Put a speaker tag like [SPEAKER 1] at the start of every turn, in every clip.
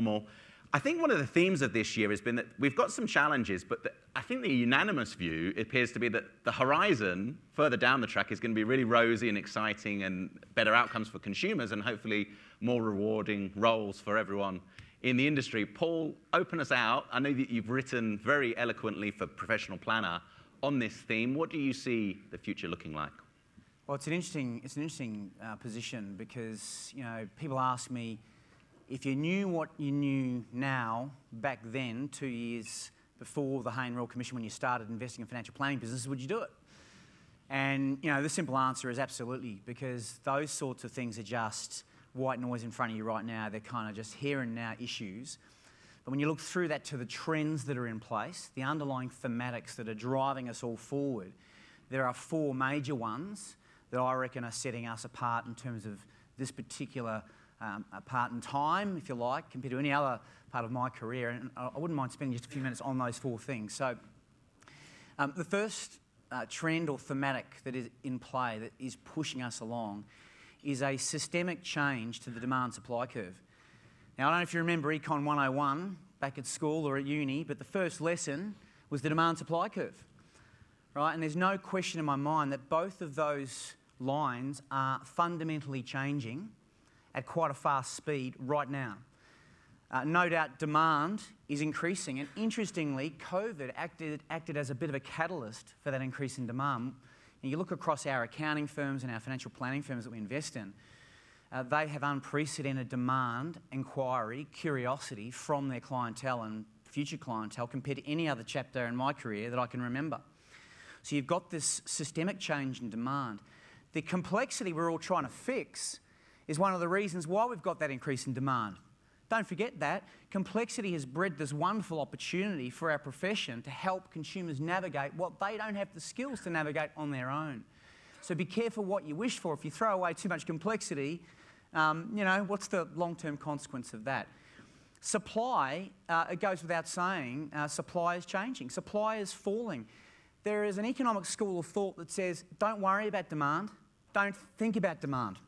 [SPEAKER 1] normal. I think one of the themes of this year has been that we've got some challenges, but the, I think the unanimous view appears to be that the horizon further down the track is going to be really rosy and exciting and better outcomes for consumers and hopefully more rewarding roles for everyone in the industry. Paul, open us out. I know that you've written very eloquently for Professional Planner on this theme. What do you see the future looking like?
[SPEAKER 2] Well, it's an interesting, it's an interesting uh, position because you know people ask me if you knew what you knew now back then, two years before the Hayne Royal Commission, when you started investing in financial planning businesses, would you do it? And you know the simple answer is absolutely because those sorts of things are just white noise in front of you right now. They're kind of just here and now issues. But when you look through that to the trends that are in place, the underlying thematics that are driving us all forward, there are four major ones that I reckon are setting us apart in terms of this particular um, part in time, if you like, compared to any other part of my career. And I wouldn't mind spending just a few minutes on those four things. So, um, the first uh, trend or thematic that is in play that is pushing us along is a systemic change to the demand supply curve. Now, I don't know if you remember Econ 101 back at school or at uni, but the first lesson was the demand supply curve. Right? And there's no question in my mind that both of those lines are fundamentally changing at quite a fast speed right now. Uh, no doubt demand is increasing, and interestingly, COVID acted, acted as a bit of a catalyst for that increase in demand. And you look across our accounting firms and our financial planning firms that we invest in, uh, they have unprecedented demand, inquiry, curiosity from their clientele and future clientele compared to any other chapter in my career that I can remember. So you've got this systemic change in demand. The complexity we're all trying to fix is one of the reasons why we've got that increase in demand. Don't forget that. Complexity has bred this wonderful opportunity for our profession to help consumers navigate what they don't have the skills to navigate on their own. So be careful what you wish for. If you throw away too much complexity, um, you know, what's the long term consequence of that? Supply, uh, it goes without saying, uh, supply is changing, supply is falling. There is an economic school of thought that says don't worry about demand, don't think about demand.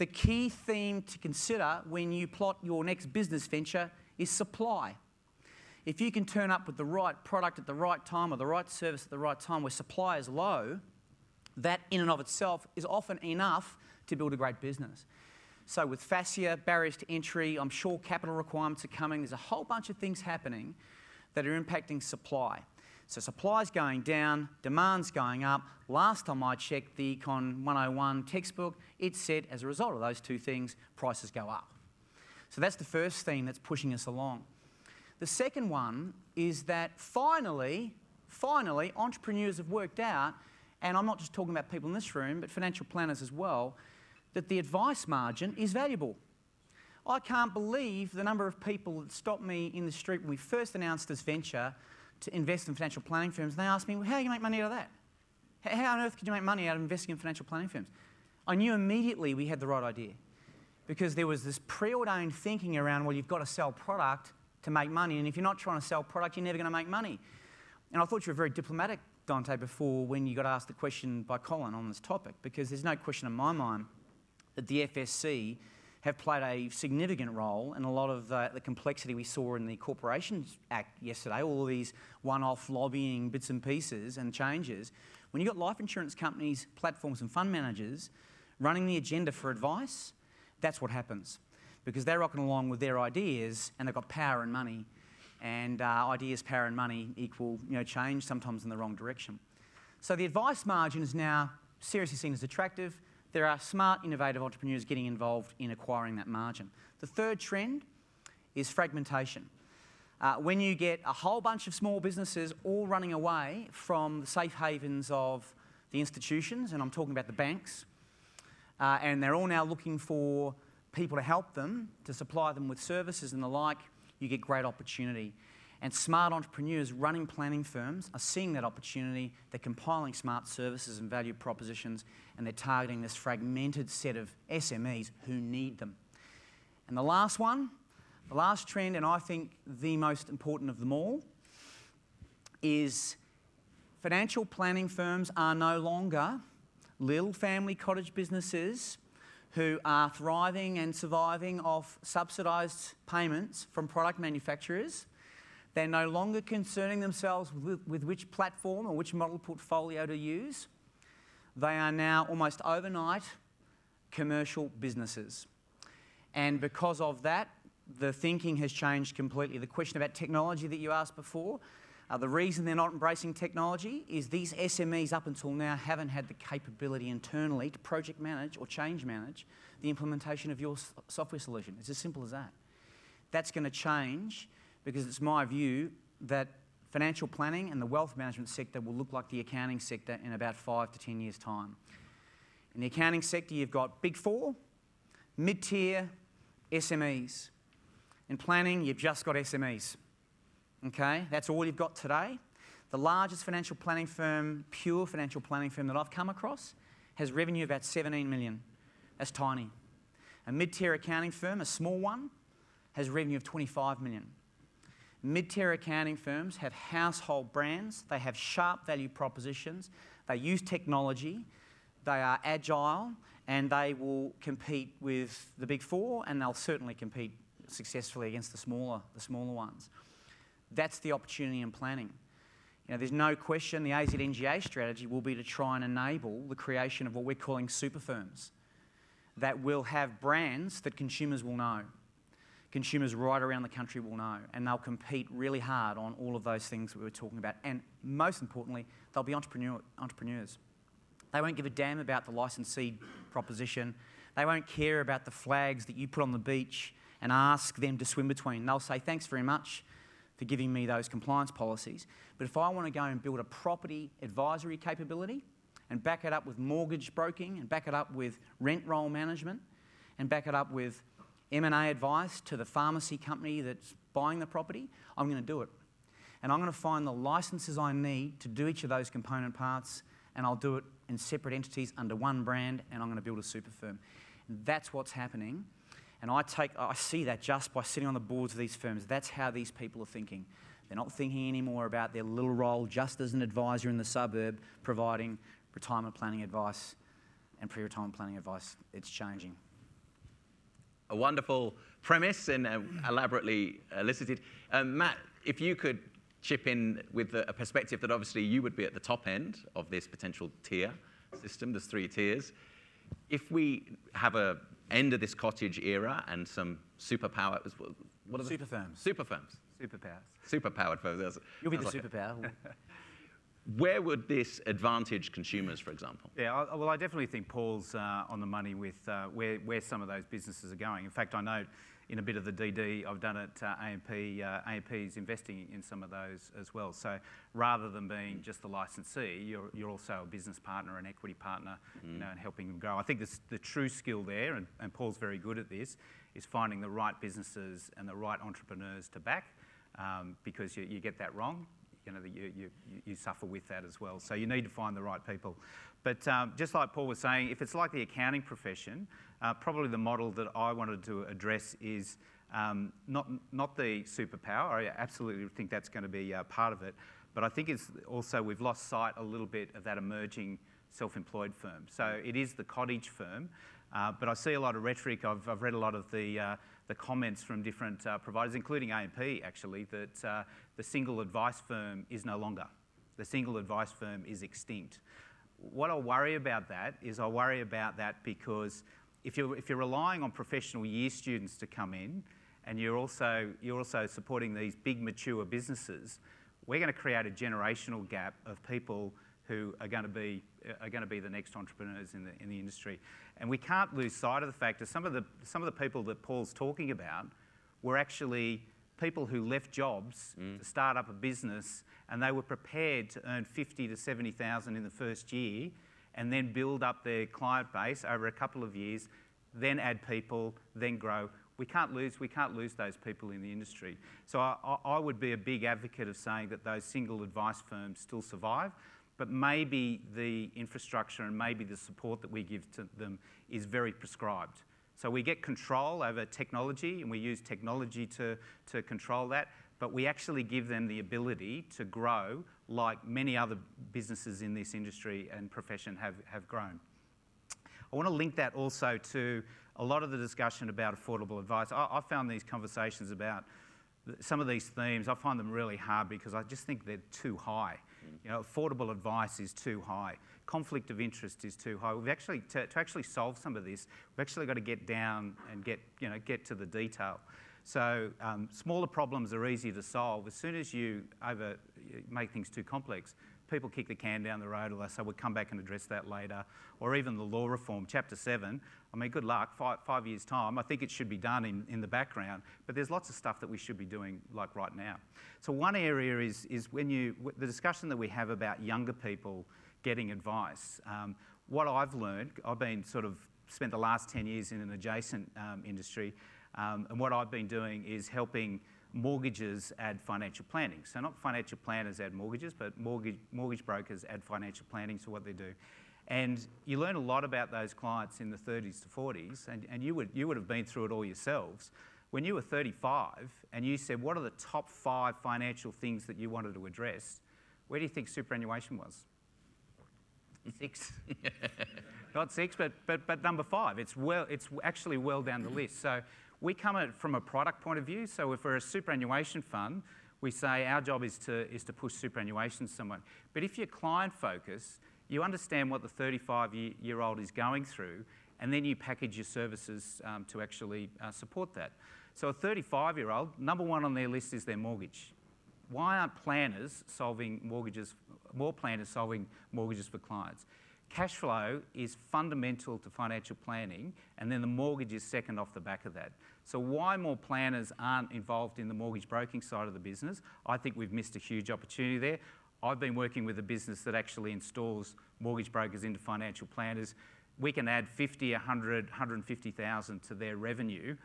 [SPEAKER 2] The key theme to consider when you plot your next business venture is supply. If you can turn up with the right product at the right time or the right service at the right time where supply is low, that in and of itself is often enough to build a great business. So, with FASEA, barriers to entry, I'm sure capital requirements are coming. There's a whole bunch of things happening that are impacting supply. So supply's going down, demand's going up. Last time I checked the Econ 101 textbook, it said as a result of those two things, prices go up. So that's the first thing that's pushing us along. The second one is that finally, finally, entrepreneurs have worked out, and I'm not just talking about people in this room, but financial planners as well, that the advice margin is valuable. I can't believe the number of people that stopped me in the street when we first announced this venture to invest in financial planning firms, and they asked me, well, how do you make money out of that? How on earth could you make money out of investing in financial planning firms? I knew immediately we had the right idea because there was this preordained thinking around, well, you've got to sell product to make money, and if you're not trying to sell product, you're never going to make money. And I thought you were very diplomatic, Dante, before when you got asked the question by Colin on this topic, because there's no question in my mind that the FSC have played a significant role in a lot of the, the complexity we saw in the Corporations Act yesterday, all these one off lobbying bits and pieces and changes. When you've got life insurance companies, platforms, and fund managers running the agenda for advice, that's what happens. Because they're rocking along with their ideas and they've got power and money. And uh, ideas, power, and money equal you know, change, sometimes in the wrong direction. So the advice margin is now seriously seen as attractive there are smart, innovative entrepreneurs getting involved in acquiring that margin. The third trend is fragmentation. Uh, when you get a whole bunch of small businesses all running away from the safe havens of the institutions, and I'm talking about the banks, uh, and they're all now looking for people to help them, to supply them with services and the like, you get great opportunity. And smart entrepreneurs running planning firms are seeing that opportunity. They're compiling smart services and value propositions, and they're targeting this fragmented set of SMEs who need them. And the last one, the last trend, and I think the most important of them all, is financial planning firms are no longer little family cottage businesses who are thriving and surviving off subsidised payments from product manufacturers. They're no longer concerning themselves with, with which platform or which model portfolio to use. They are now almost overnight commercial businesses. And because of that, the thinking has changed completely. The question about technology that you asked before, uh, the reason they're not embracing technology is these SMEs up until now haven't had the capability internally to project manage or change manage the implementation of your software solution. It's as simple as that. That's going to change because it's my view that financial planning and the wealth management sector will look like the accounting sector in about five to 10 years' time. In the accounting sector, you've got big four, mid tier, SMEs. In planning, you've just got SMEs. Okay, that's all you've got today. The largest financial planning firm, pure financial planning firm that I've come across, has revenue about 17 million. That's tiny. A mid tier accounting firm, a small one, has revenue of 25 million. Mid tier accounting firms have household brands, they have sharp value propositions, they use technology, they are agile, and they will compete with the big four, and they'll certainly compete successfully against the smaller, the smaller ones. That's the opportunity in planning. You know, there's no question the AZNGA strategy will be to try and enable the creation of what we're calling super firms that will have brands that consumers will know. Consumers right around the country will know, and they'll compete really hard on all of those things we were talking about. And most importantly, they'll be entrepreneur, entrepreneurs. They won't give a damn about the licensee proposition. They won't care about the flags that you put on the beach and ask them to swim between. They'll say, Thanks very much for giving me those compliance policies. But if I want to go and build a property advisory capability and back it up with mortgage broking and back it up with rent roll management and back it up with M&A advice to the pharmacy company that's buying the property, I'm going to do it. And I'm going to find the licenses I need to do each of those component parts and I'll do it in separate entities under one brand and I'm going to build a super firm. And that's what's happening and I, take, I see that just by sitting on the boards of these firms. That's how these people are thinking. They're not thinking anymore about their little role just as an advisor in the suburb providing retirement planning advice and pre retirement planning advice. It's changing.
[SPEAKER 1] A wonderful premise and uh, elaborately elicited. Um, Matt, if you could chip in with a perspective that obviously you would be at the top end of this potential tier system, there's three tiers. If we have a end of this cottage era and some superpower.
[SPEAKER 2] What are the super firms.
[SPEAKER 1] Super firms.
[SPEAKER 2] Superpowers.
[SPEAKER 1] Superpowered firms.
[SPEAKER 2] You'll be the like superpower.
[SPEAKER 1] Where would this advantage consumers, for example?
[SPEAKER 3] Yeah, I, well, I definitely think Paul's uh, on the money with uh, where, where some of those businesses are going. In fact, I know in a bit of the DD I've done at uh, AMP. Uh, AMP is investing in some of those as well. So rather than being just the licensee, you're, you're also a business partner, an equity partner, mm. you know, and helping them grow. I think this, the true skill there, and, and Paul's very good at this, is finding the right businesses and the right entrepreneurs to back. Um, because you, you, get that wrong, you know, you, you, you, suffer with that as well. So you need to find the right people. But um, just like Paul was saying, if it's like the accounting profession, uh, probably the model that I wanted to address is um, not, not the superpower. I absolutely think that's going to be uh, part of it. But I think it's also we've lost sight a little bit of that emerging self employed firm. So it is the cottage firm. Uh, but I see a lot of rhetoric. I've, I've read a lot of the, uh, the comments from different uh, providers, including AMP actually, that uh, the single advice firm is no longer. The single advice firm is extinct. What I worry about that is I worry about that because if you're, if you're relying on professional year students to come in and you're also, you're also supporting these big mature businesses, we're going to create a generational gap of people who are going to be, are going to be the next entrepreneurs in the, in the industry. And we can't lose sight of the fact that some of the, some of the people that Paul's talking about were actually people who left jobs mm. to start up a business and they were prepared to earn 50 to 70,000 in the first year and then build up their client base over a couple of years, then add people, then grow. We can't lose, we can't lose those people in the industry. So I, I would be a big advocate of saying that those single advice firms still survive, but maybe the infrastructure and maybe the support that we give to them is very prescribed. So we get control over technology and we use technology to, to control that, but we actually give them the ability to grow like many other businesses in this industry and profession have, have grown. I want to link that also to a lot of the discussion about affordable advice. I, I found these conversations about some of these themes, I find them really hard because I just think they're too high. You know, affordable advice is too high. Conflict of interest is too high. We've actually, to, to actually solve some of this, we've actually got to get down and get, you know, get to the detail. So um, smaller problems are easy to solve. As soon as you over make things too complex, people kick the can down the road or they say, we'll come back and address that later. Or even the law reform, Chapter 7. I mean, good luck, five, five years' time. I think it should be done in, in the background, but there's lots of stuff that we should be doing like right now. So, one area is, is when you, the discussion that we have about younger people getting advice. Um, what I've learned, I've been sort of spent the last 10 years in an adjacent um, industry, um, and what I've been doing is helping mortgages add financial planning. So not financial planners add mortgages, but mortgage, mortgage brokers add financial planning to what they do. And you learn a lot about those clients in the 30s to 40s, and, and you, would, you would have been through it all yourselves. When you were 35 and you said, What are the top five financial things that you wanted to address? Where do you think superannuation was? Six. Not six, but, but, but number five. It's, well, it's actually well down the list. So we come at it from a product point of view. So if we're a superannuation fund, we say our job is to, is to push superannuation someone. But if you're client focused, you understand what the 35 year old is going through, and then you package your services um, to actually uh, support that. So a 35 year old, number one on their list is their mortgage. Why aren't planners solving mortgages, more planners solving mortgages for clients? Cash flow is fundamental to financial planning, and then the mortgage is second off the back of that. So, why more planners aren't involved in the mortgage broking side of the business? I think we've missed a huge opportunity there. I've been working with a business that actually installs mortgage brokers into financial planners. We can add 50, 100, 150,000 to their revenue.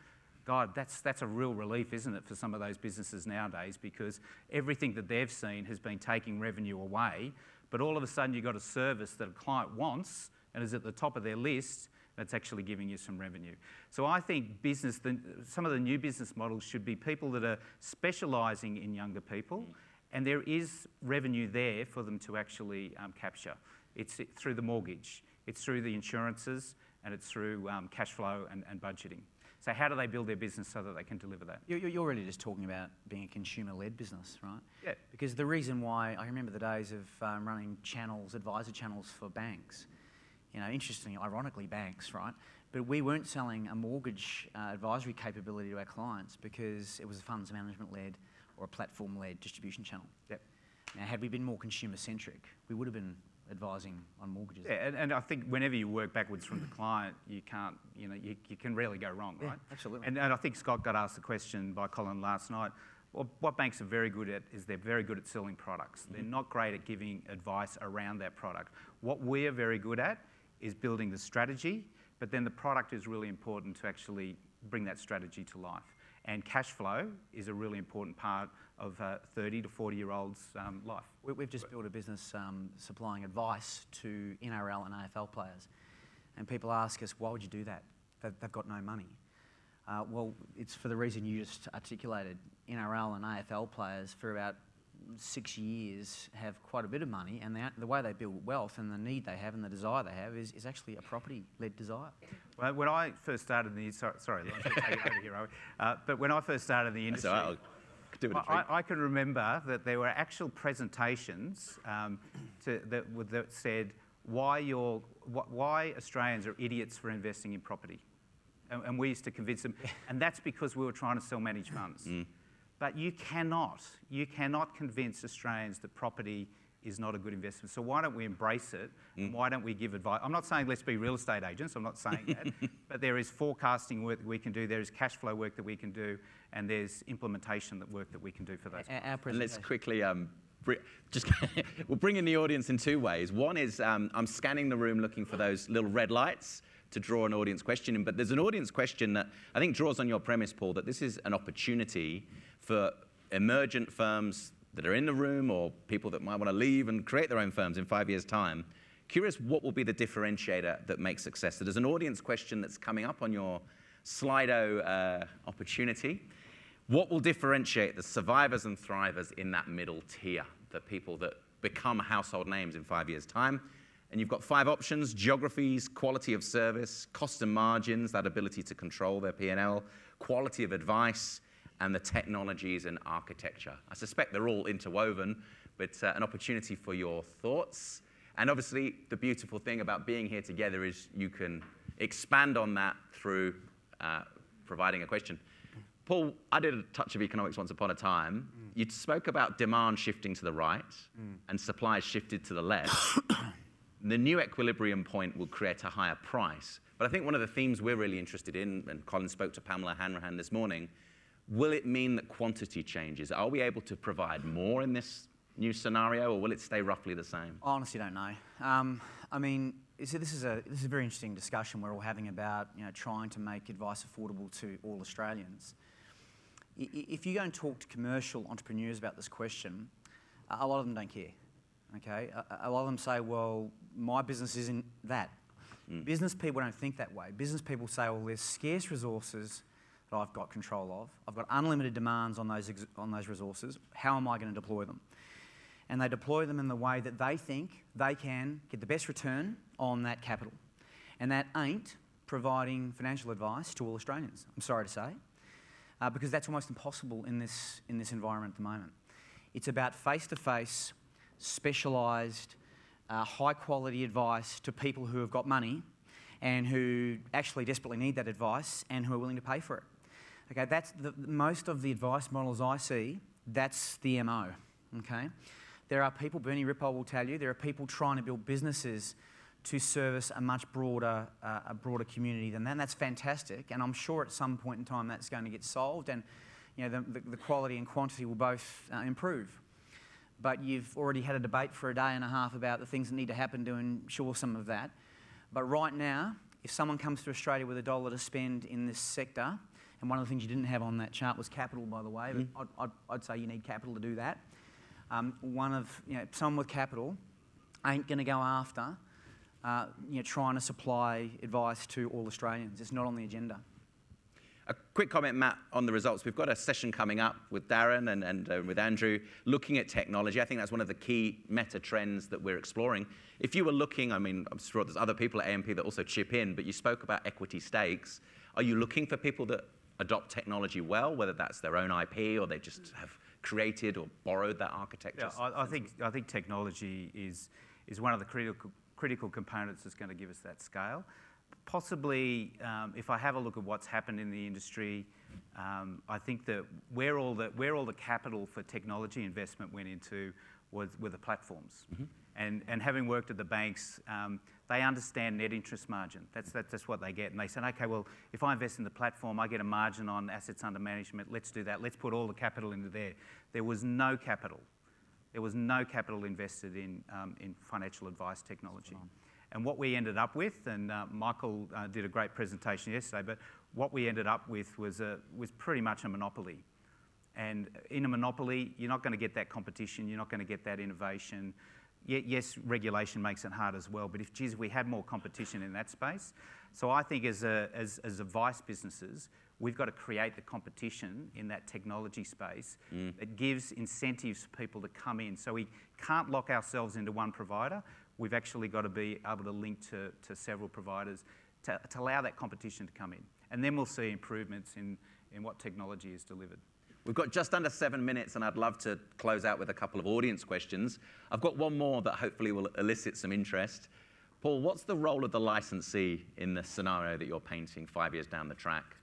[SPEAKER 3] God, that's, that's a real relief, isn't it, for some of those businesses nowadays because everything that they've seen has been taking revenue away but all of a sudden you've got a service that a client wants and is at the top of their list that's actually giving you some revenue. So I think business, the, some of the new business models should be people that are specialising in younger people, and there is revenue there for them to actually um, capture. It's through the mortgage, it's through the insurances, and it's through um, cash flow and, and budgeting. So how do they build their business so that they can deliver that?
[SPEAKER 2] You're, you're really just talking about being a consumer-led business, right?
[SPEAKER 3] Yeah.
[SPEAKER 2] Because the reason why I remember the days of um, running channels, advisor channels for banks. You know, interestingly, ironically, banks, right? But we weren't selling a mortgage uh, advisory capability to our clients because it was a funds management-led or a platform-led distribution channel.
[SPEAKER 3] Yep.
[SPEAKER 2] Now, had we been more consumer-centric, we would have been advising on mortgages.
[SPEAKER 3] Yeah, and, and, I think whenever you work backwards from the client, you can't, you know, you, you can rarely go wrong, right?
[SPEAKER 2] Yeah, absolutely.
[SPEAKER 3] And, and I think Scott got asked the question by Colin last night. Well, what banks are very good at is they're very good at selling products. Mm-hmm. They're not great at giving advice around that product. What we are very good at is building the strategy, but then the product is really important to actually bring that strategy to life. And cash flow is a really important part of a 30 to 40 year old's um, life.
[SPEAKER 2] We've just built a business um, supplying advice to NRL and AFL players. And people ask us, why would you do that? They've got no money. Uh, well, it's for the reason you just articulated. NRL and AFL players, for about six years, have quite a bit of money, and the way they build wealth and the need they have and the desire they have is, is actually a property led desire.
[SPEAKER 3] Well, when I first started in the sorry, sorry take it over here, uh, but when I first started in the industry, I, I, can remember that there were actual presentations um, to, that, that, said why, why Australians are idiots for investing in property. And, and, we used to convince them, and that's because we were trying to sell managed funds. Mm. But you cannot, you cannot convince Australians that property is not a good investment. So why don't we embrace it? Mm. why don't we give advice? I'm not saying let's be real estate agents. I'm not saying that. but there is forecasting work that we can do. There is cash flow work that we can do, and there's implementation that work that we can do for those.
[SPEAKER 1] and let's quickly. Um, just we'll bring in the audience in two ways. One is um, I'm scanning the room looking for those little red lights to draw an audience question in. But there's an audience question that I think draws on your premise, Paul, that this is an opportunity for emergent firms that are in the room or people that might want to leave and create their own firms in five years' time. Curious what will be the differentiator that makes success? So there's an audience question that's coming up on your Slido uh, opportunity. What will differentiate the survivors and thrivers in that middle tier, the people that become household names in five years' time? And you've got five options geographies, quality of service, cost and margins, that ability to control their P&L, quality of advice, and the technologies and architecture. I suspect they're all interwoven, but uh, an opportunity for your thoughts. And obviously, the beautiful thing about being here together is you can expand on that through uh, providing a question. Paul, I did a touch of economics once upon a time. Mm. You spoke about demand shifting to the right mm. and supply shifted to the left. the new equilibrium point will create a higher price. But I think one of the themes we're really interested in, and Colin spoke to Pamela Hanrahan this morning, will it mean that quantity changes? Are we able to provide more in this new scenario, or will it stay roughly the same?
[SPEAKER 2] I honestly don't know. Um, I mean, see, this is a this is a very interesting discussion we're all having about you know trying to make advice affordable to all Australians. If you go and talk to commercial entrepreneurs about this question, a lot of them don't care. Okay, a, lot of them say, "Well, my business isn't that." Mm. Business people don't think that way. Business people say, "Well, there's scarce resources." that I've got control of. I've got unlimited demands on those, on those resources. How am I going to deploy them? And they deploy them in the way that they think they can get the best return on that capital. And that ain't providing financial advice to all Australians, I'm sorry to say, uh, because that's almost impossible in this, in this environment at the moment. It's about face to face, specialised, uh, high quality advice to people who have got money and who actually desperately need that advice and who are willing to pay for it. Okay, that's the, most of the advice models I see, that's the MO. Okay? There are people, Bernie Ripoll will tell you, there are people trying to build businesses to service a much broader, uh, a broader community than that. And that's fantastic. And I'm sure at some point in time that's going to get solved and you know, the, the, the quality and quantity will both uh, improve. But you've already had a debate for a day and a half about the things that need to happen to ensure some of that. But right now, if someone comes to Australia with a dollar to spend in this sector, and one of the things you didn't have on that chart was capital, by the way. Mm. I'd, I'd, I'd, say you need capital to do that. Um, one of, you know, someone with capital ain't going to go after, uh, you know, trying to supply advice to all Australians. It's not on the agenda.
[SPEAKER 1] A quick comment, Matt, on the results. We've got a session coming up with Darren and, and uh, with Andrew looking at technology. I think that's one of the key meta trends that we're exploring. If you were looking, I mean, I'm sure there's other people at AMP that also chip in, but you spoke about equity stakes. Are you looking for people that adopt technology well, whether that's their own IP or they just have created or borrowed that architecture?
[SPEAKER 3] Yeah, I, I think, I think technology is, is one of the critical, critical components that's going to give us that scale. Possibly, um, if I have a look at what's happened in the industry, um, I think that where all the, where all the capital for technology investment went into was, were the platforms. Mm-hmm. And, and having worked at the banks, um, they understand net interest margin. That's, that's, that's what they get. And they said, okay, well, if I invest in the platform, I get a margin on assets under management. Let's do that. Let's put all the capital into there. There was no capital. There was no capital invested in, um, in financial advice technology. And what we ended up with, and uh, Michael uh, did a great presentation yesterday, but what we ended up with was, a, was pretty much a monopoly. And in a monopoly, you're not going to get that competition, you're not going to get that innovation yes, regulation makes it hard as well, but if, geez, we had more competition in that space. So I think as, a, as, as advice businesses, we've got to create the competition in that technology space mm. that gives incentives for people to come in. So we can't lock ourselves into one provider. We've actually got to be able to link to, to several providers to, to allow that competition to come in. And then we'll see improvements in, in what technology is delivered.
[SPEAKER 1] We've got just under seven minutes, and I'd love to close out with a couple of audience questions. I've got one more that hopefully will elicit some interest. Paul, what's the role of the licensee in the scenario that you're painting five years down the track?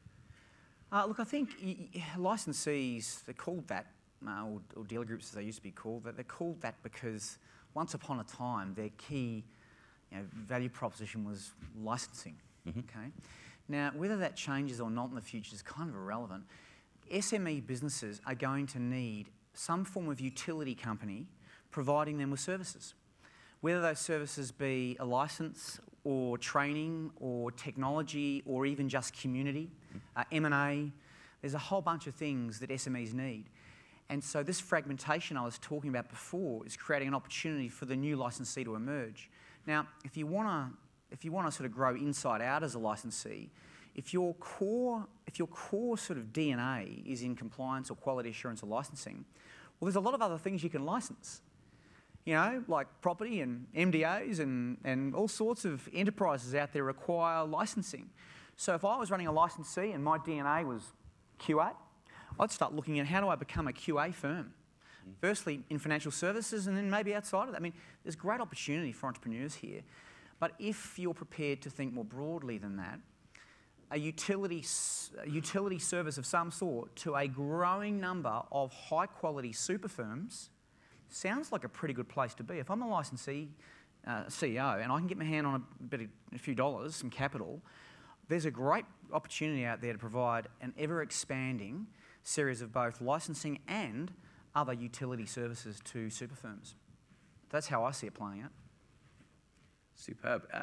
[SPEAKER 2] Uh, look, I think licensees, they're called that, uh, or, or, dealer groups as they used to be called, they're called that because once upon a time their key you know, value proposition was licensing. Mm-hmm. Okay? Now, whether that changes or not in the future is kind of irrelevant. SME businesses are going to need some form of utility company providing them with services. Whether those services be a license or training or technology or even just community, uh, M&A, there's a whole bunch of things that SMEs need. And so this fragmentation I was talking about before is creating an opportunity for the new licensee to emerge. Now, if you want to if you want to sort of grow inside out as a licensee, if your core, if your core sort of DNA is in compliance or quality assurance or licensing, well, there's a lot of other things you can license. you know, like property and MDAs and, and all sorts of enterprises out there require licensing. So if I was running a licensee and my DNA was QA, I'd start looking at how do I become a QA firm? Firstly, in financial services and then maybe outside of that. I mean, there's great opportunity for entrepreneurs here. But if you're prepared to think more broadly than that, a utility, a utility service of some sort to a growing number of high quality super firms sounds like a pretty good place to be. If I'm a licensee uh, CEO and I can get my hand on a, bit of, a few dollars, some capital, there's a great opportunity out there to provide an ever expanding series of both licensing and other utility services to super firms. That's how I see it playing out.
[SPEAKER 1] Superb. Uh,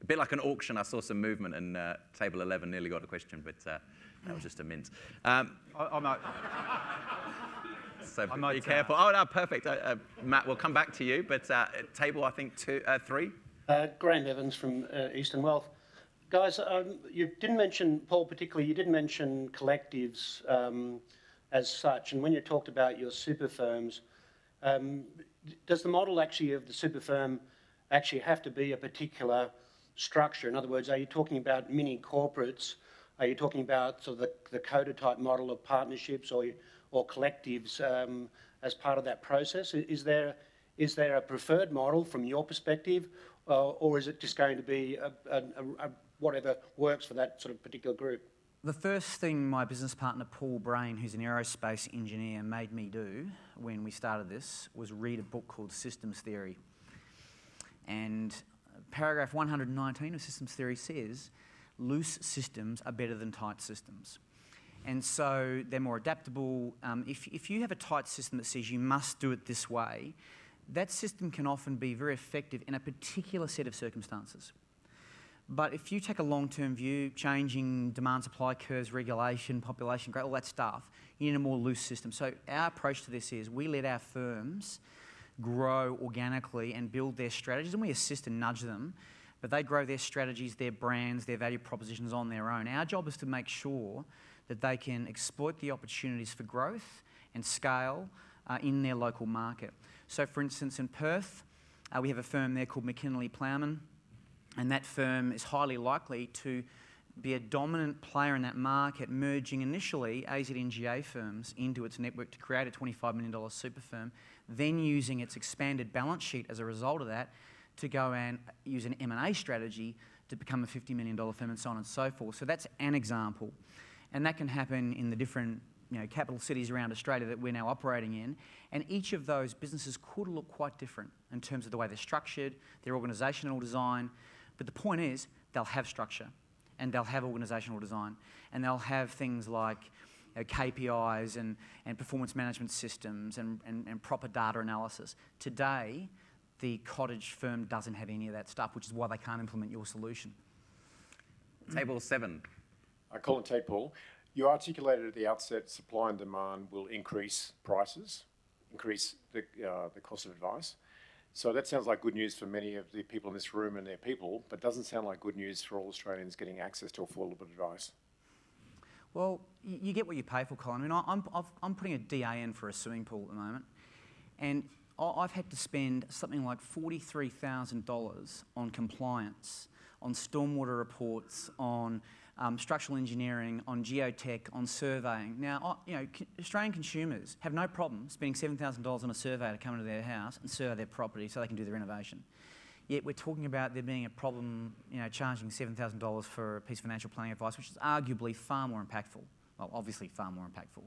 [SPEAKER 1] a bit like an auction, I saw some movement and uh, table 11 nearly got a question, but uh, that was just a mint. Um,
[SPEAKER 3] I, I might,
[SPEAKER 1] so
[SPEAKER 3] I might,
[SPEAKER 1] be
[SPEAKER 3] uh,
[SPEAKER 1] careful. oh, no, perfect. Uh, uh, Matt, we'll come back to you, but uh, table, I think, two, uh, three.
[SPEAKER 4] Uh, Graham Evans from uh, Eastern Wealth. Guys, um, you didn't mention, Paul particularly, you didn't mention collectives um, as such. And when you talked about your super firms, um, does the model actually of the super firm actually have to be a particular structure? In other words, are you talking about mini corporates? Are you talking about sort of the, the coda type model of partnerships or, or collectives um, as part of that process? Is there, is there a preferred model from your perspective, uh, or is it just going to be a, a, a, whatever works for that sort of particular group?
[SPEAKER 2] The first thing my business partner Paul Brain, who's an aerospace engineer, made me do when we started this was read a book called Systems Theory. And paragraph 119 of Systems Theory says loose systems are better than tight systems. And so they're more adaptable. Um, if, if you have a tight system that says you must do it this way, that system can often be very effective in a particular set of circumstances. But if you take a long term view, changing demand supply curves, regulation, population growth, all that stuff, you need a more loose system. So, our approach to this is we let our firms grow organically and build their strategies, and we assist and nudge them, but they grow their strategies, their brands, their value propositions on their own. Our job is to make sure that they can exploit the opportunities for growth and scale uh, in their local market. So, for instance, in Perth, uh, we have a firm there called McKinley Plowman and that firm is highly likely to be a dominant player in that market, merging initially AZNGA firms into its network to create a $25 million super firm, then using its expanded balance sheet as a result of that to go and use an M&A strategy to become a $50 million firm and so on and so forth. So that's an example. And that can happen in the different you know, capital cities around Australia that we're now operating in. And each of those businesses could look quite different in terms of the way they're structured, their organisational design, but the point is, they'll have structure and they'll have organisational design and they'll have things like you know, KPIs and, and performance management systems and, and, and proper data analysis. Today, the cottage firm doesn't have any of that stuff, which is why they can't implement your solution.
[SPEAKER 1] Table seven.
[SPEAKER 5] I call it Tate Paul. You articulated at the outset supply and demand will increase prices, increase the, uh, the cost of advice. So that sounds like good news for many of the people in this room and their people, but doesn't sound like good news for all Australians getting access to affordable advice.
[SPEAKER 2] Well, you get what you pay for, Colin. I mean, I'm, i am putting a DA in for a swimming pool at the moment, and I've had to spend something like $43,000 on compliance, on stormwater reports, on um, structural engineering, on geotech, on surveying. Now, you know, Australian consumers have no problem spending $7,000 on a surveyor to come into their house and survey their property so they can do the renovation. Yet we're talking about there being a problem, you know, charging $7,000 for a piece of financial planning advice, which is arguably far more impactful. Well, obviously far more impactful.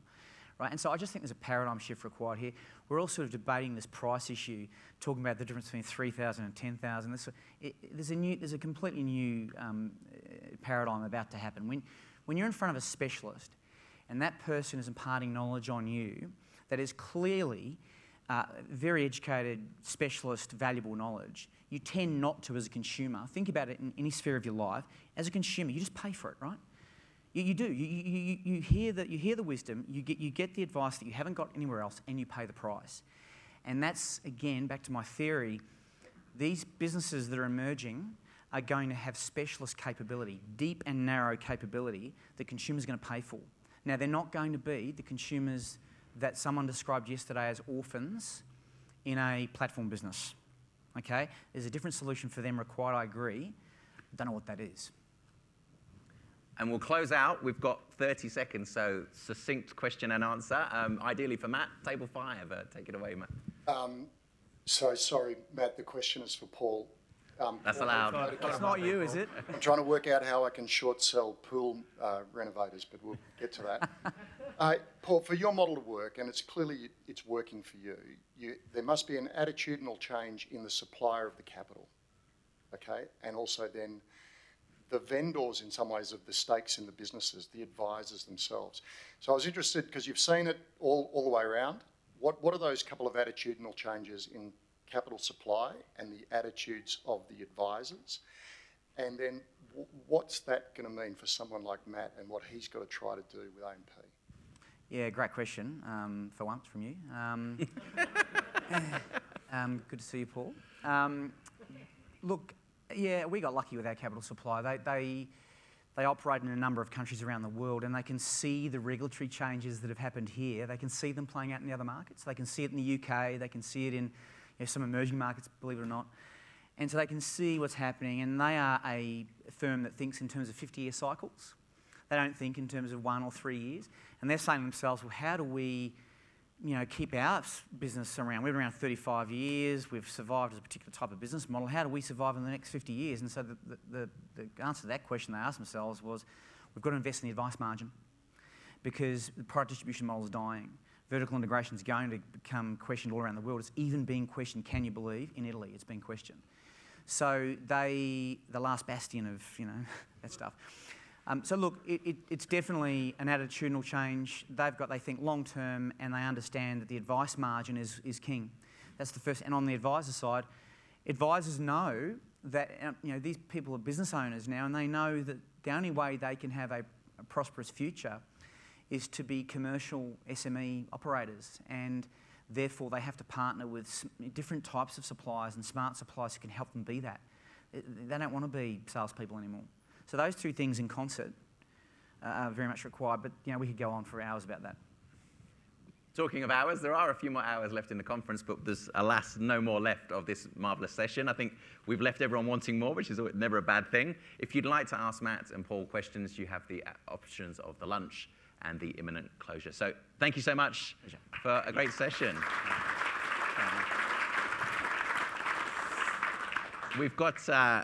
[SPEAKER 2] Right? And so I just think there's a paradigm shift required here. We're all sort of debating this price issue, talking about the difference between 3,000 and 10,000. There's, a new, there's a completely new um, paradigm about to happen. When, when you're in front of a specialist and that person is imparting knowledge on you that is clearly uh, very educated, specialist, valuable knowledge, you tend not to, as a consumer, think about it in any sphere of your life, as a consumer, you just pay for it, right? You, you do. You, you, you, hear the, you hear the wisdom, you get, you get the advice that you haven't got anywhere else, and you pay the price. And that's, again, back to my theory these businesses that are emerging are going to have specialist capability, deep and narrow capability that consumers are going to pay for. Now, they're not going to be the consumers that someone described yesterday as orphans in a platform business. Okay? There's a different solution for them required, I agree. I Don't know what that is.
[SPEAKER 1] And we'll close out. We've got 30 seconds, so succinct question and answer. Um, ideally for Matt, table five. Uh, take it away, Matt.
[SPEAKER 6] Um, so sorry, Matt. The question is for Paul. Um,
[SPEAKER 1] That's
[SPEAKER 6] Paul,
[SPEAKER 1] allowed.
[SPEAKER 6] I'm
[SPEAKER 2] It's not you, is it?
[SPEAKER 6] I'm trying to work out how I can short sell pool uh, renovators, but we'll get to that. uh, Paul, for your model to work, and it's clearly it's working for you, you, there must be an attitudinal change in the supplier of the capital, okay, and also then the vendors in some ways of the stakes in the businesses, the advisors themselves. So I was interested because you've seen it all, all the way around. What, what are those couple of attitudinal changes in capital supply and the attitudes of the advisors? And then w- what's that going to mean for someone like Matt and what he's got to try to do with AMP?
[SPEAKER 2] Yeah, great question um, for once from you. Um, um, good to see you, Paul. Um, look, yeah, we got lucky with our capital supply. They, they, they operate in a number of countries around the world and they can see the regulatory changes that have happened here. They can see them playing out in the other markets. They can see it in the UK, they can see it in you know, some emerging markets, believe it or not. And so they can see what's happening, and they are a firm that thinks in terms of 50 year cycles. They don't think in terms of one or three years. And they're saying to themselves, well, how do we you know, keep our business around? We've been around 35 years, we've survived as a particular type of business model. How do we survive in the next 50 years? And so the, the, the, answer to that question they asked themselves was, we've got to invest in the advice margin because the product distribution model is dying. Vertical integration is going to become questioned all around the world. It's even being questioned, can you believe? In Italy, it's been questioned. So they, the last bastion of, you know, that stuff. Um, so look, it, it, it's definitely an attitudinal change. They've got, they think long term, and they understand that the advice margin is, is king. That's the first. And on the advisor side, advisors know that uh, you know these people are business owners now, and they know that the only way they can have a, a prosperous future is to be commercial SME operators, and therefore they have to partner with different types of suppliers and smart suppliers who can help them be that. They don't want to be salespeople anymore. So those two things in concert uh, are very much required. But you know, we could go on for hours about that.
[SPEAKER 1] Talking of hours, there are a few more hours left in the conference, but there's alas no more left of this marvellous session. I think we've left everyone wanting more, which is never a bad thing. If you'd like to ask Matt and Paul questions, you have the uh, options of the lunch and the imminent closure. So thank you so much for a great session. We've got uh,